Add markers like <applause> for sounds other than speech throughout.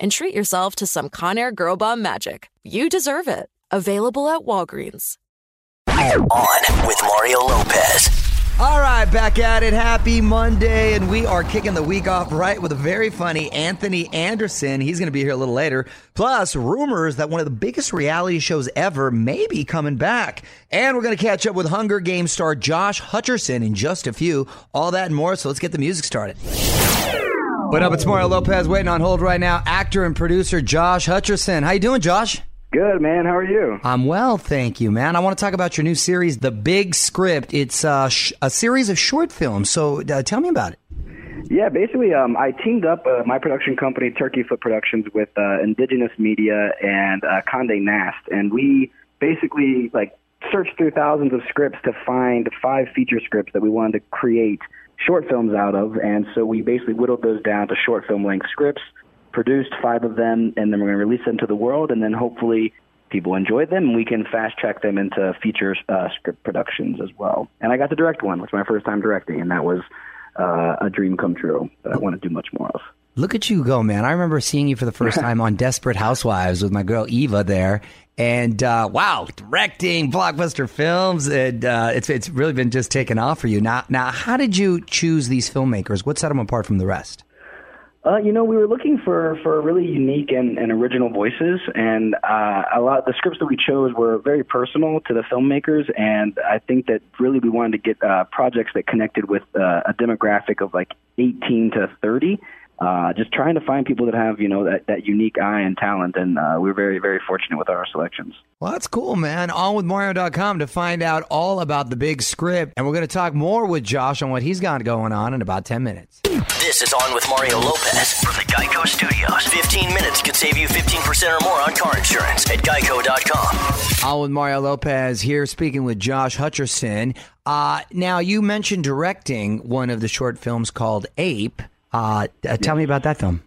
and treat yourself to some Conair Girl Bomb magic. You deserve it. Available at Walgreens. On with Mario Lopez. All right, back at it. Happy Monday, and we are kicking the week off right with a very funny Anthony Anderson. He's going to be here a little later. Plus, rumors that one of the biggest reality shows ever may be coming back. And we're going to catch up with Hunger Games star Josh Hutcherson in just a few. All that and more, so let's get the music started. What up? It's Mario Lopez waiting on hold right now. Actor and producer Josh Hutcherson. How you doing, Josh? Good, man. How are you? I'm well, thank you, man. I want to talk about your new series, The Big Script. It's uh, sh- a series of short films. So uh, tell me about it. Yeah, basically, um, I teamed up uh, my production company, Turkey Foot Productions, with uh, Indigenous Media and uh, Condé Nast, and we basically like searched through thousands of scripts to find five feature scripts that we wanted to create short films out of, and so we basically whittled those down to short film length scripts, produced five of them, and then we're going to release them to the world, and then hopefully people enjoy them, and we can fast track them into feature uh, script productions as well. And I got to direct one, which was my first time directing, and that was uh, a dream come true that I want to do much more of. Look at you go, man. I remember seeing you for the first <laughs> time on Desperate Housewives with my girl Eva there. And uh, wow, directing blockbuster films, and uh, it's it's really been just taken off for you. Now, now, how did you choose these filmmakers? What set them apart from the rest? Uh, you know, we were looking for for really unique and, and original voices, and uh, a lot the scripts that we chose were very personal to the filmmakers, and I think that really we wanted to get uh, projects that connected with uh, a demographic of like 18 to 30 uh, just trying to find people that have you know that, that unique eye and talent and uh, we're very very fortunate with our selections. Well that's cool man. On with mario.com to find out all about the big script and we're going to talk more with josh on what he's got going on in about 10 minutes. This is on with mario lopez from the geico studios. 15 minutes could save you 15% or more on car insurance at geico.com on with mario lopez here speaking with josh hutcherson. Uh, now you mentioned directing one of the short films called ape uh, uh, tell me about that film.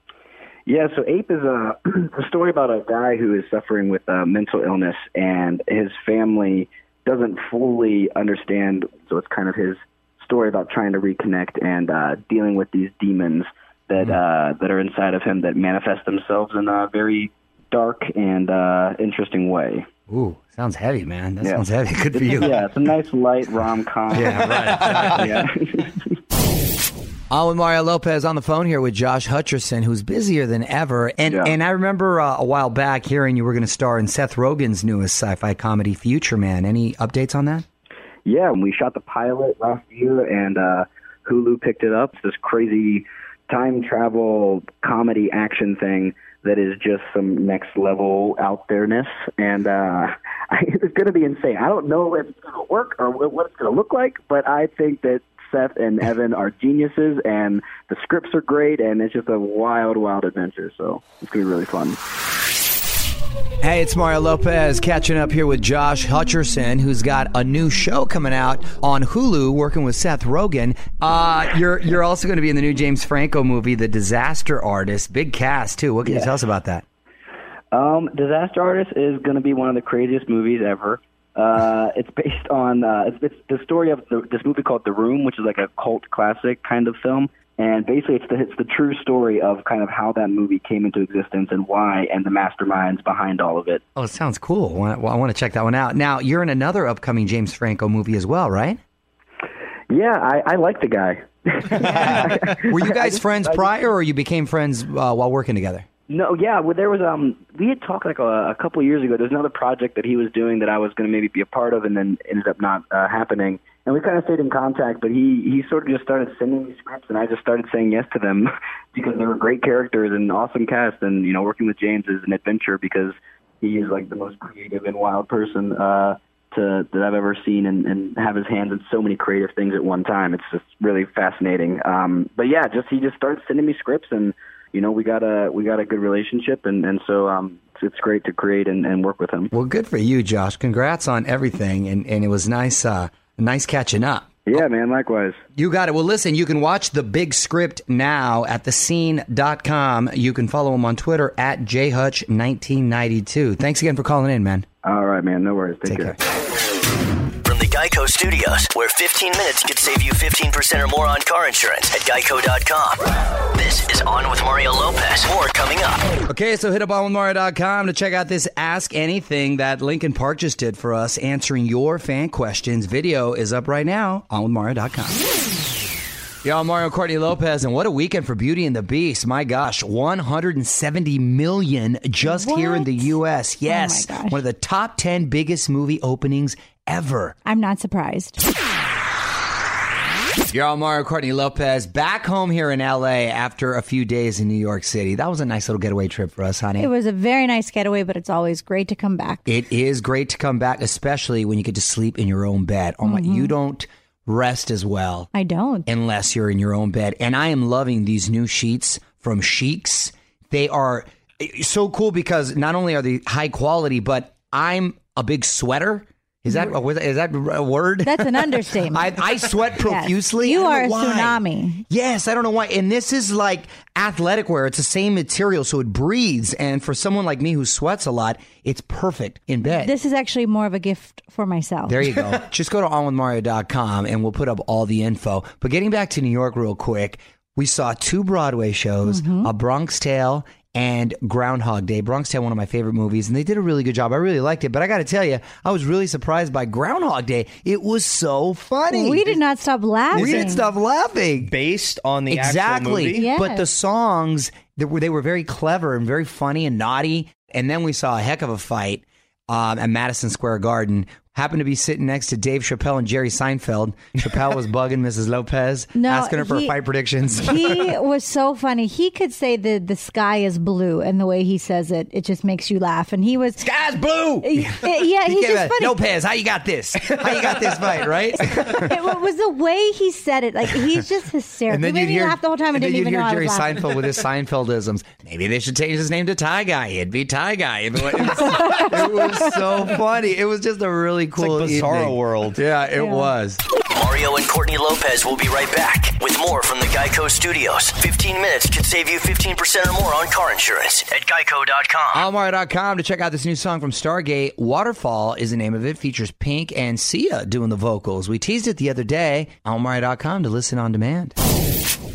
Yeah, so Ape is a, <clears throat> a story about a guy who is suffering with uh, mental illness, and his family doesn't fully understand. So it's kind of his story about trying to reconnect and uh, dealing with these demons that mm. uh, that are inside of him that manifest themselves in a very dark and uh, interesting way. Ooh, sounds heavy, man. That yeah. sounds heavy. <laughs> Good for you. Yeah, it's a nice light rom com. <laughs> yeah, right. <laughs> yeah. I'm with Mario Lopez on the phone here with Josh Hutcherson, who's busier than ever. And yeah. and I remember uh, a while back hearing you were going to star in Seth Rogen's newest sci-fi comedy, Future Man. Any updates on that? Yeah, we shot the pilot last year, and uh, Hulu picked it up. It's this crazy time travel comedy action thing that is just some next level out there-ness, and uh, <laughs> it's going to be insane. I don't know if it's going to work or what it's going to look like, but I think that Seth and <laughs> Evan are geniuses, and the scripts are great, and it's just a wild, wild adventure. So it's going to be really fun. Hey, it's Mario Lopez catching up here with Josh Hutcherson, who's got a new show coming out on Hulu, working with Seth Rogen. Uh, you're you're also going to be in the new James Franco movie, The Disaster Artist. Big cast too. What can you tell us about that? Um, Disaster Artist is going to be one of the craziest movies ever. Uh, it's based on uh, it's, it's the story of the, this movie called The Room, which is like a cult classic kind of film. And basically, it's the it's the true story of kind of how that movie came into existence and why, and the masterminds behind all of it. Oh, it sounds cool. Well, I want to check that one out. Now, you're in another upcoming James Franco movie as well, right? Yeah, I, I like the guy. <laughs> Were you guys <laughs> friends prior, or you became friends uh, while working together? No, yeah, well, there was um, we had talked like a, a couple of years ago. There's another project that he was doing that I was going to maybe be a part of, and then ended up not uh, happening. And we kind of stayed in contact, but he he sort of just started sending me scripts, and I just started saying yes to them <laughs> because they were great characters and awesome cast. And you know, working with James is an adventure because he is like the most creative and wild person uh, to that I've ever seen, and, and have his hands in so many creative things at one time. It's just really fascinating. Um, but yeah, just he just started sending me scripts and you know we got a we got a good relationship and and so um it's great to create and, and work with him well good for you josh congrats on everything and and it was nice uh nice catching up yeah, man, likewise. You got it. Well, listen, you can watch the big script now at thescene.com. You can follow him on Twitter at jhutch1992. Thanks again for calling in, man. All right, man. No worries. Take, Take care. care. From the Geico Studios, where 15 minutes could save you 15% or more on car insurance at geico.com. This is On with Mario Lopez. More coming up. Okay, so hit up onwithmario.com to check out this Ask Anything that Linkin Park just did for us, answering your fan questions. Video is up right now, on onwithmario.com. Y'all, Mario Courtney Lopez, and what a weekend for Beauty and the Beast. My gosh, 170 million just here in the U.S. Oh yes, gosh. one of the top 10 biggest movie openings ever. I'm not surprised. You're all Mario Courtney Lopez back home here in LA after a few days in New York City. That was a nice little getaway trip for us, honey. It was a very nice getaway, but it's always great to come back. It is great to come back, especially when you get to sleep in your own bed. Oh my, you don't rest as well I don't. unless you're in your own bed. And I am loving these new sheets from Sheex. They are eh, so cool because not only are they high quality, but I'm a big sweater. Is that is that a word? That's an understatement. <laughs> I, I sweat profusely. You I are a why. tsunami. Yes, I don't know why. And this is like athletic wear. It's the same material, so it breathes. And for someone like me who sweats a lot, it's perfect in bed. This is actually more of a gift for myself. There you go. <laughs> Just go to onwithmario.com and we'll put up all the info. But getting back to New York real quick, we saw two Broadway shows, mm-hmm. A Bronx Tale and Groundhog Day. Bronx Tale, one of my favorite movies, and they did a really good job. I really liked it. But I got to tell you, I was really surprised by Groundhog Day. It was so funny. we did not stop laughing. We didn't stop laughing. based on the exactly. actual movie. Yes. But the songs they were they were very clever and very funny and naughty. And then we saw a heck of a fight um, at Madison Square Garden. Happened to be sitting next to Dave Chappelle and Jerry Seinfeld. Chappelle was <laughs> bugging Mrs. Lopez, No, asking her for he- fight predictions. he <laughs> was so funny. He could say the the sky is blue, and the way he says it, it just makes you laugh. And he was, sky's blue. <laughs> yeah, He he's just out, funny. Lopez, how you got this? How you got this fight, right? it was the way he said it. Like he's just hysterical. he made me laugh the whole time. And then didn't even hear Jerry I was laughing. Seinfeld with his Seinfeldisms. Maybe they should change his name to Tie Guy. It'd be Tie Guy. It was, it was so funny. It was just a really cool like Bizarro evening. World. Yeah, it Yeah. was. Mario and Courtney Lopez will be right back with more from the Geico Studios. 15 minutes could save you 15% or more on car insurance at geico.com. Almar.com to check out this new song from Stargate. Waterfall is the name of it. Features Pink and Sia doing the vocals. We teased it the other day. Almar.com to listen on demand.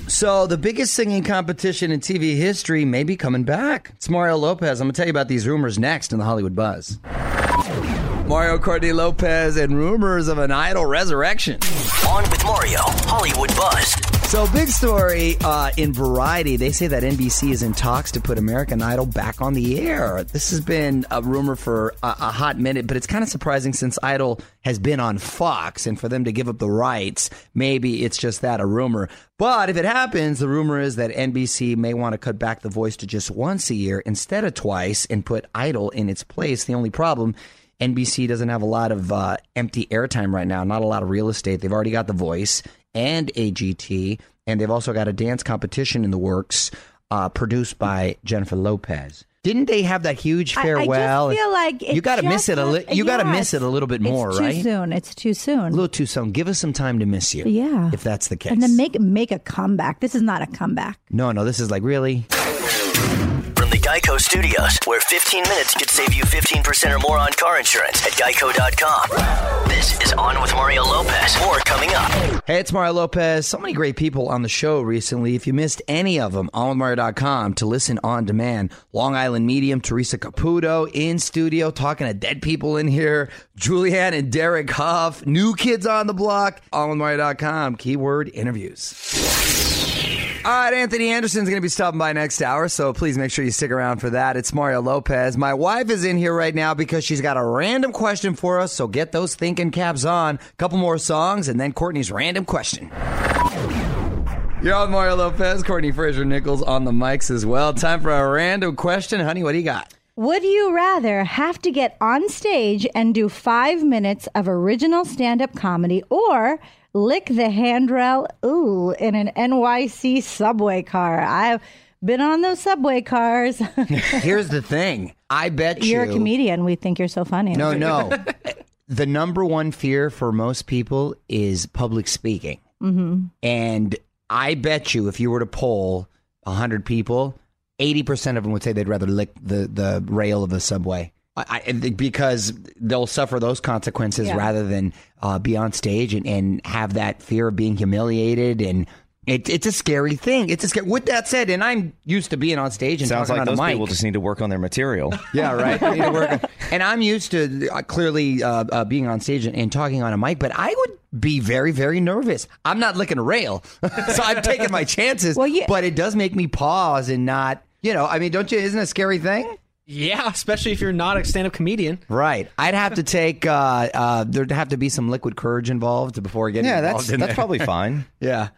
So the biggest singing competition in TV history may be coming back. It's Mario Lopez. I'm going to tell you about these rumors next in the Hollywood Buzz. Mario Courtney Lopez and rumors of an idol resurrection. On with Mario, Hollywood Buzz. So, big story uh, in Variety. They say that NBC is in talks to put American Idol back on the air. This has been a rumor for a, a hot minute, but it's kind of surprising since Idol has been on Fox, and for them to give up the rights, maybe it's just that a rumor. But if it happens, the rumor is that NBC may want to cut back the voice to just once a year instead of twice and put Idol in its place. The only problem NBC doesn't have a lot of uh, empty airtime right now, not a lot of real estate. They've already got The Voice and AGT, and they've also got a dance competition in the works uh, produced by Jennifer Lopez. Didn't they have that huge farewell? I, just feel like you got to miss it a li- you got to miss it a little bit more, it's too right? soon. It's too soon. A little too soon. Give us some time to miss you. Yeah. if that's the case. and then make make a comeback. This is not a comeback. no, no, this is like really. Geico Studios, where 15 minutes could save you 15% or more on car insurance at geico.com. This is On with Mario Lopez. More coming up. Hey, it's Mario Lopez. So many great people on the show recently. If you missed any of them, onwithmario.com to listen on demand. Long Island Medium, Teresa Caputo in studio talking to dead people in here. Julianne and Derek Hough, new kids on the block. Onwithmario.com, keyword interviews. All right, Anthony Anderson's going to be stopping by next hour, so please make sure you stick around for that. It's Mario Lopez. My wife is in here right now because she's got a random question for us, so get those thinking caps on. Couple more songs, and then Courtney's random question. You're on Mario Lopez, Courtney Fraser Nichols on the mics as well. Time for a random question. Honey, what do you got? Would you rather have to get on stage and do five minutes of original stand up comedy or lick the handrail ooh in an NYC subway car? I've been on those subway cars. <laughs> Here's the thing. I bet you. you're a comedian. We think you're so funny. No, no. <laughs> the number one fear for most people is public speaking. Mm-hmm. And I bet you if you were to poll 100 people, 80% of them would say they'd rather lick the, the rail of the subway. I, I, because they'll suffer those consequences Yeah. rather than uh, be on stage and, and have that fear of being humiliated and it, it's a scary thing. It's a scary. With that said, and I'm used to being on stage and Sounds talking like on those a mic. people just need to work on their material. <laughs> Yeah, right. I need to work on- and I'm used to uh, clearly uh, uh, being on stage and, and talking on a mic, but I would be very, very nervous. I'm not licking a rail, <laughs> so I'm taking my chances. Well, you- but it does make me pause and not, you know, I mean, don't you? Isn't it a scary thing? Yeah, especially if you're not a stand-up comedian. Right. I'd have to take. Uh, uh, there'd have to be some liquid courage involved before getting yeah, involved that's in that's there. probably <laughs> fine. yeah.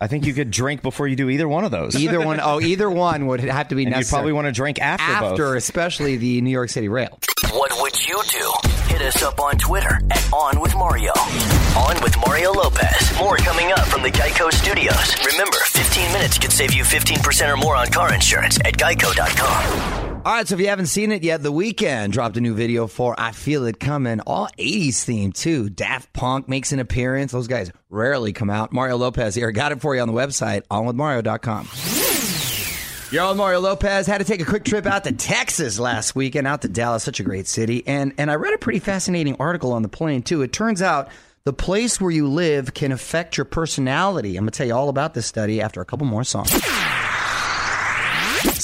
I think you could drink before you do either one of those. Either one. Oh, either one would have to be and you necessary. probably want to drink after, after, both. especially the New York City Rail. What would you do? Hit us up on Twitter at On With Mario. On with Mario Lopez. More coming up from the Geico Studios. Remember, 15 minutes could save you 15% or more on car insurance at geico.com. All right, so if you haven't seen it yet, The Weeknd dropped a new video for I Feel It Coming. All 80s theme, too. Daft Punk makes an appearance. Those guys rarely come out. Mario Lopez here. Got it for you on the website, onwithmario.com. I'm Mario Lopez. Had to take a quick trip out to Texas last weekend, out to Dallas, such a great city. And, and I read a pretty fascinating article on the plane, too. It turns out the place where you live can affect your personality. I'm to tell you all about this study after a couple more songs.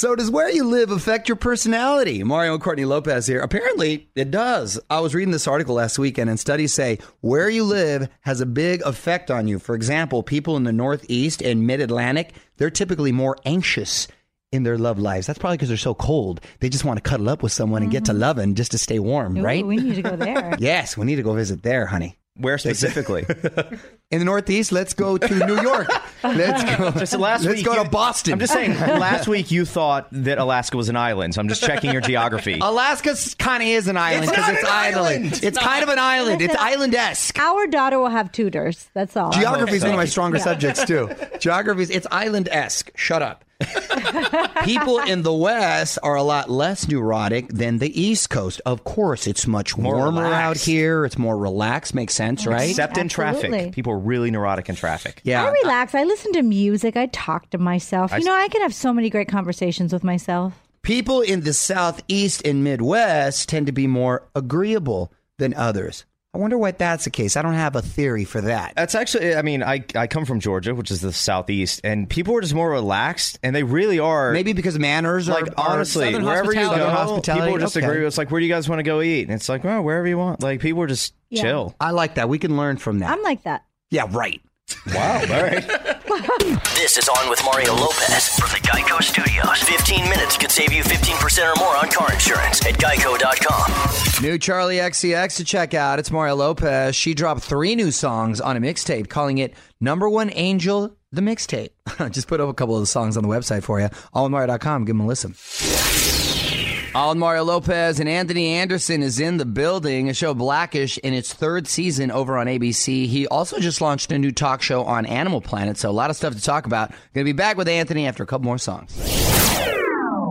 So does where you live affect your personality? Mario and Courtney Lopez here. Apparently, it does. I was reading this article last weekend, and studies say where you live has a big effect on you. For example, people in the Northeast and Mid Atlantic, they're typically more anxious in their love lives. That's probably because they're so cold. They just want to cuddle up with someone and get to mm-hmm. loving just to stay warm, Ooh, right? We need to go there. <laughs> yes, we need to go visit there, honey. Where specifically? <laughs> In the Northeast, let's go to New York. Let's go. <laughs> Just last let's week go you- to Boston. I'm just saying. <laughs> Last week you thought that Alaska was an island, so I'm just checking your geography. Alaska kind of is an island It's because not it's, an island. island. It's kind of an island. It's Listen, island esque. Our daughter will have tutors. That's all. Geography is so. one of my stronger subjects too. Geography is it's island esque. Shut up. <laughs> People in the West are a lot less neurotic than the East Coast. Of course, it's much More warmer out here. It's more relaxed. Makes sense, right? Except in Absolutely. traffic, people are really neurotic in traffic. yeah. I relax. I listen to music. I talk to myself. You know, I can have so many great conversations with myself. People in the Southeast and Midwest tend to be more agreeable than others. I wonder why that's the case. I don't have a theory for that. That's actually, I mean, I, I come from Georgia, which is the southeast, and people are just more relaxed, and they really are. Maybe because manners are like are honestly, Southern wherever you go, hospitality. People just okay. agree. It's like, where do you guys want to go eat? And it's like, well, wherever you want. Like people are just Yeah. chill. I like that. We can learn from that. I'm like that. yeah, right. Wow. All right. <laughs> This is On with Mario Lopez from the Geico Studios. 15 minutes could save you 15% or more on car insurance at geico.com. New Charli XCX to check out. It's Mario Lopez. She dropped three new songs on a mixtape, calling it Number One Angel, the mixtape. <laughs> Just put up a couple of the songs on the website for you. OnWithMario.com. Give them a listen. All Mario Lopez and Anthony Anderson is in the building. A show Blackish in its third season over on ABC. He also just launched a new talk show on Animal Planet, so a lot of stuff to talk about. Going to be back with Anthony after a couple more songs.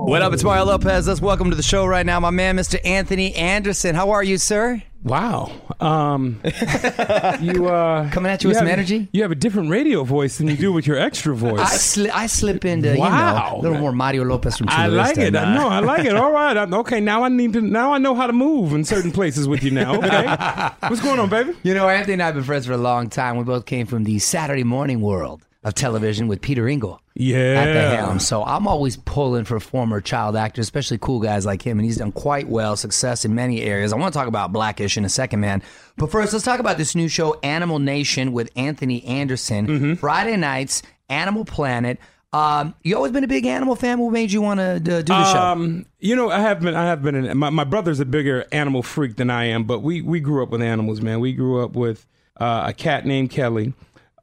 What up? It's Mario Lopez. Let's welcome to the show right now, my man, Mr. Anthony Anderson. How are you, sir? Wow. Um, <laughs> you uh, Coming at you with have- some energy? You have a different radio voice than you do with your extra voice. I, sli- I slip into you Wow. know a little more Mario Lopez from Chula I like Vista, it. and, uh, No, I like it. <laughs> All right. I'm, okay, now I need to. Now I know how to move in certain places with you. Now, okay. <laughs> What's going on, baby? You know, Anthony and I have been friends for a long time. We both came from the Saturday morning world of television with Peter Engel Yeah. at the helm. So I'm always pulling for former child actors, especially cool guys like him, and he's done quite well, success in many areas. I want to talk about Blackish in a second, man. But first, let's talk about this new show, Animal Nation, with Anthony Anderson. Mm-hmm. Friday nights, Animal Planet. Um, you always been a big animal fan. What made you want to do the show? Um, you know, I have been. I have been. In, my my brother's a bigger animal freak than I am, but we we grew up with animals, man. We grew up with uh, a cat named Kelly,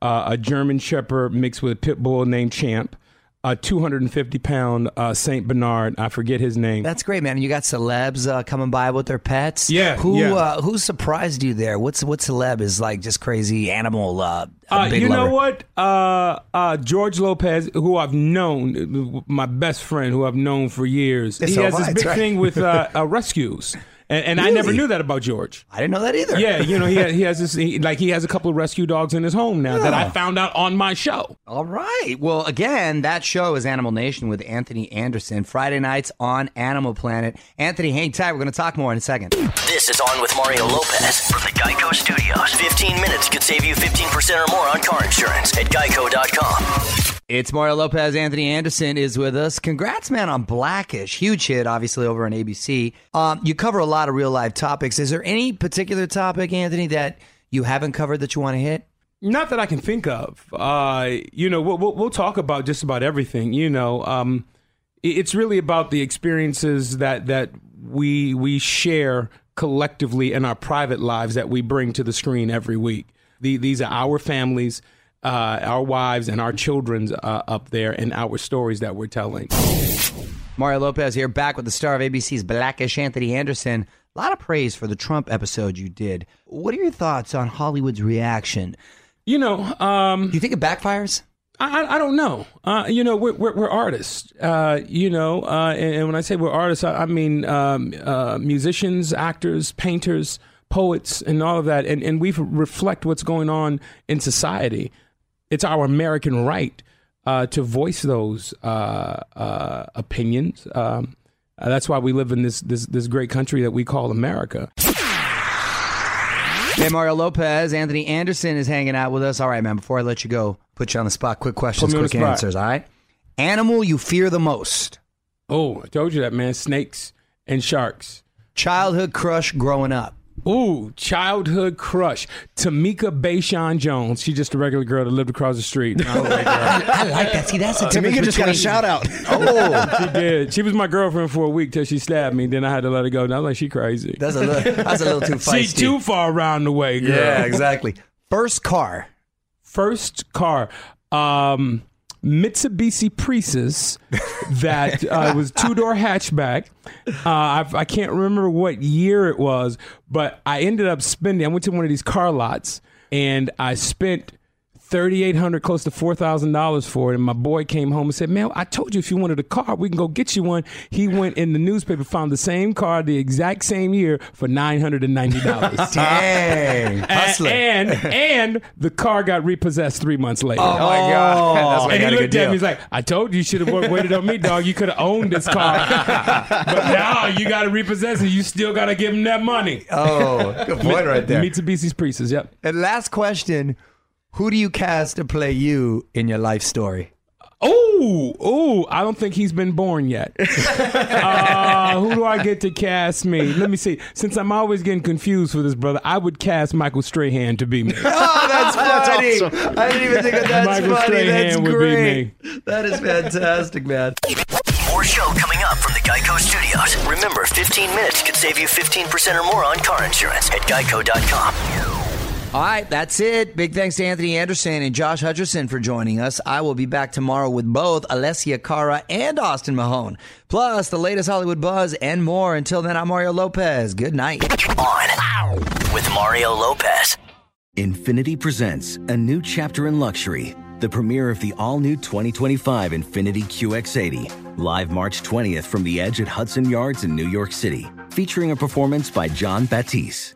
uh, a German Shepherd mixed with a pit bull named Champ, a 250 pound uh, Saint Bernard. I forget his name. That's great, man. You got celebs uh, coming by with their pets. Yeah, Who yeah. Uh, who surprised you there? What's what celeb is like just crazy animal? Uh, Uh, big you lover? know what? Uh, uh, George Lopez, who I've known, my best friend, who I've known for years, he so has this big right. thing with <laughs> uh, uh, rescues, and, and I never knew that about George. I didn't know that either. Yeah, you know, he has, he has this <laughs> he, like he has a couple of rescue dogs in his home now that I found out on my show. All right. Well, again, that show is Animal Nation with Anthony Anderson. Friday nights on Animal Planet. Anthony, hang tight. We're going to talk more in a second. This is On with Mario Lopez from the Geico Studios. 15 minutes could save you 15% or more on car insurance at geico.com. It's Mario Lopez. Anthony Anderson is with us. Congrats, man, on Blackish. Huge hit, obviously, over on ABC. Um, you cover a lot of real life topics. Is there any particular topic, Anthony, that you haven't covered that you want to hit? Not that I can think of. Uh, you know, we'll, we'll, talk about just about everything. You know, um, it's really about the experiences that that we we share collectively in our private lives that we bring to the screen every week. The, these are our families, uh, our wives, and our children's uh, up there, and our stories that we're telling. Mario Lopez here, back with the star of ABC's Blackish, Anthony Anderson. A lot of praise for the Trump episode you did. What are your thoughts on Hollywood's reaction? You know, um, Do you think it backfires? I, I- don't know. Uh, you know, we're, we're, we're artists. Uh, you know, uh, and, and when I say we're artists, I, I mean um, uh, musicians, actors, painters, poets, and all of that. And, and we reflect what's going on in society. It's our American right uh, to voice those uh, uh, opinions. Um, uh, that's why we live in this, this this great country that we call America. Hey, Mario Lopez, Anthony Anderson is hanging out with us. All right, man, before I let you go, put you on the spot. Quick questions, Put me on quick answers, all right? Animal you fear the most? Oh, I told you that, man. Snakes and sharks. Childhood crush growing up? Ooh, childhood crush. Tamika Bayshawn Jones. She's just a regular girl that lived across the street. <laughs> I like that. See, that's a difference Tamika just got a shout out. <laughs> Oh, she did. She was my girlfriend for a week till she stabbed me. Then I had to let her go. And I was like, she crazy. that's a little, that's a little too feisty. She's too far around the way, girl. Yeah, exactly. First car. First car. Um, Mitsubishi Precis that <laughs> uh, was two door hatchback. Uh, I, I can't remember what year it was, but I ended up spending. I went to one of these car lots and I spent thirty eight hundred, close to four thousand dollars for it. And my boy came home and said, "Man, I told you if you wanted a car, we can go get you one." He went in the newspaper, found the same car the exact same year for nine hundred and ninety dollars. <laughs> Dang. Hustler. And, and and the car got repossessed three months later. oh, my God. Oh. That's why you and got he a good looked at deal. me. He's like, "I told you, you should have waited on me, dog. You could have owned this car, <laughs> but now you got to repossess it. You still got to give him that money." Oh, good point right there. Mitsubishi's Priuses. Yep. And last question Who do you cast to play you in your life story? Oh, Ooh, ooh! I don't think he's been born yet. <laughs> uh, who do I get to cast me? Let me see. Since I'm always getting confused with this brother, I would cast Michael Strahan to be me. <laughs> Oh, <laughs> that's funny. awesome. I didn't even think of that. Michael funny. Strahan That's would be me. That is fantastic, man. More show coming up from the Geico Studios. Remember, 15 minutes could save you 15% or more on car insurance at geico.com. All right, that's it. Big thanks to Anthony Anderson and Josh Hutcherson for joining us. I will be back tomorrow with both Alessia Cara and Austin Mahone, plus the latest Hollywood buzz and more. Until then, I'm Mario Lopez. Good night. On with Mario Lopez. Infiniti presents a new chapter in luxury, the premiere of the all new 2025 Infiniti QX80, live March 20th from the edge at Hudson Yards in New York City, featuring a performance by Jon Batiste.